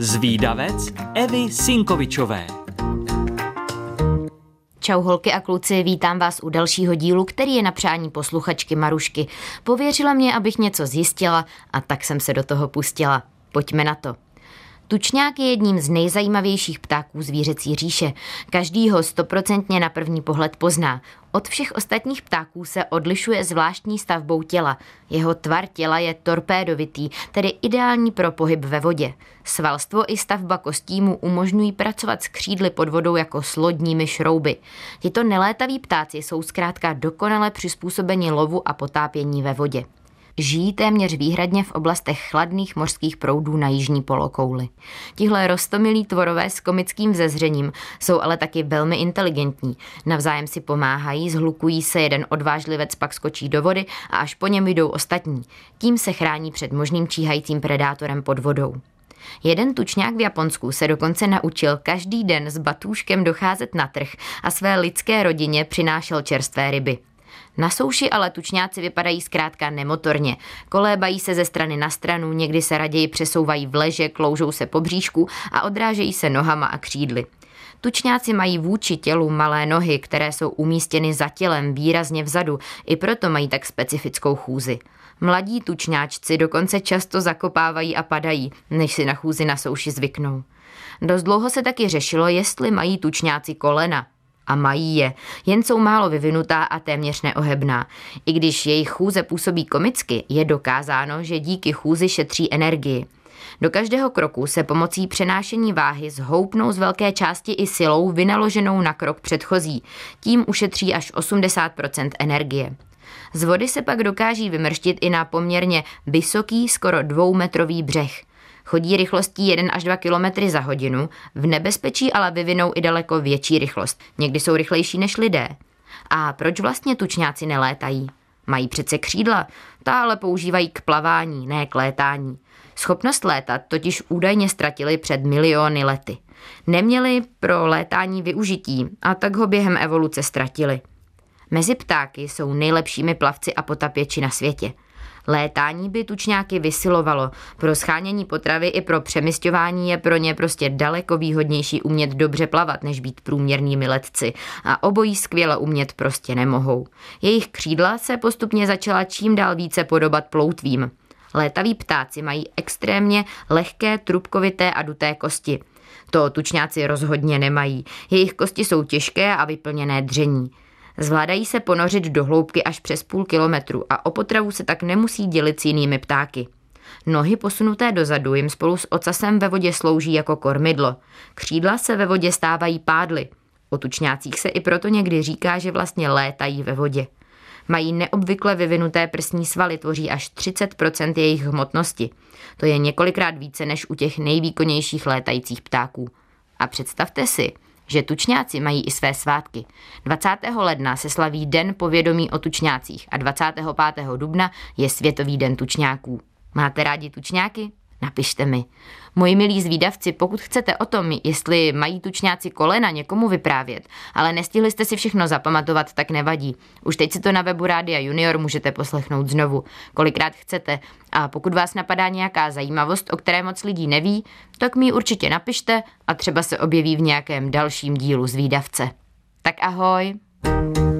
Zvídavec Evy Sinkovičové. Čau holky a kluci, vítám vás u dalšího dílu, který je na přání posluchačky Marušky. Pověřila mě, abych něco zjistila a tak jsem se do toho pustila. Pojďme na to. Tučňák je jedním z nejzajímavějších ptáků zvířecí říše. Každý ho stoprocentně na první pohled pozná. Od všech ostatních ptáků se odlišuje zvláštní stavbou těla. Jeho tvar těla je torpédovitý, tedy ideální pro pohyb ve vodě. Svalstvo i stavba kostýmu umožňují pracovat s křídly pod vodou jako s lodními šrouby. Tito nelétaví ptáci jsou zkrátka dokonale přizpůsobeni lovu a potápění ve vodě. Žijí téměř výhradně v oblastech chladných mořských proudů na jižní polokouli. Tihle rostomilí tvorové s komickým zezřením jsou ale taky velmi inteligentní. Navzájem si pomáhají, zhlukují se, jeden odvážlivec pak skočí do vody a až po něm jdou ostatní. Tím se chrání před možným číhajícím predátorem pod vodou. Jeden tučňák v Japonsku se dokonce naučil každý den s batůškem docházet na trh a své lidské rodině přinášel čerstvé ryby. Na souši ale tučňáci vypadají zkrátka nemotorně. Kolébají se ze strany na stranu, někdy se raději přesouvají v leže, kloužou se po bříšku a odrážejí se nohama a křídly. Tučňáci mají vůči tělu malé nohy, které jsou umístěny za tělem výrazně vzadu, i proto mají tak specifickou chůzi. Mladí tučňáčci dokonce často zakopávají a padají, než si na chůzi na souši zvyknou. Dost dlouho se taky řešilo, jestli mají tučňáci kolena a mají je, jen jsou málo vyvinutá a téměř neohebná. I když jejich chůze působí komicky, je dokázáno, že díky chůzi šetří energii. Do každého kroku se pomocí přenášení váhy zhoupnou z velké části i silou vynaloženou na krok předchozí. Tím ušetří až 80% energie. Z vody se pak dokáží vymrštit i na poměrně vysoký, skoro dvoumetrový břeh. Chodí rychlostí 1 až 2 km za hodinu, v nebezpečí ale vyvinou i daleko větší rychlost. Někdy jsou rychlejší než lidé. A proč vlastně tučňáci nelétají? Mají přece křídla, ta ale používají k plavání, ne k létání. Schopnost létat totiž údajně ztratili před miliony lety. Neměli pro létání využití a tak ho během evoluce ztratili. Mezi ptáky jsou nejlepšími plavci a potapěči na světě. Létání by tučňáky vysilovalo. Pro schánění potravy i pro přemysťování je pro ně prostě daleko výhodnější umět dobře plavat, než být průměrnými letci. A obojí skvěle umět prostě nemohou. Jejich křídla se postupně začala čím dál více podobat ploutvím. Létaví ptáci mají extrémně lehké, trubkovité a duté kosti. To tučňáci rozhodně nemají. Jejich kosti jsou těžké a vyplněné dření. Zvládají se ponořit do hloubky až přes půl kilometru a o potravu se tak nemusí dělit s jinými ptáky. Nohy posunuté dozadu jim spolu s ocasem ve vodě slouží jako kormidlo. Křídla se ve vodě stávají pádly. O tučňácích se i proto někdy říká, že vlastně létají ve vodě. Mají neobvykle vyvinuté prsní svaly, tvoří až 30% jejich hmotnosti. To je několikrát více než u těch nejvýkonnějších létajících ptáků. A představte si, že tučňáci mají i své svátky. 20. ledna se slaví Den povědomí o tučňácích a 25. dubna je Světový den tučňáků. Máte rádi tučňáky? Napište mi. Moji milí zvídavci, pokud chcete o tom, jestli mají tučňáci kolena někomu vyprávět, ale nestihli jste si všechno zapamatovat, tak nevadí. Už teď si to na webu Rádia Junior můžete poslechnout znovu, kolikrát chcete. A pokud vás napadá nějaká zajímavost, o které moc lidí neví, tak mi ji určitě napište a třeba se objeví v nějakém dalším dílu zvídavce. Tak ahoj! thank you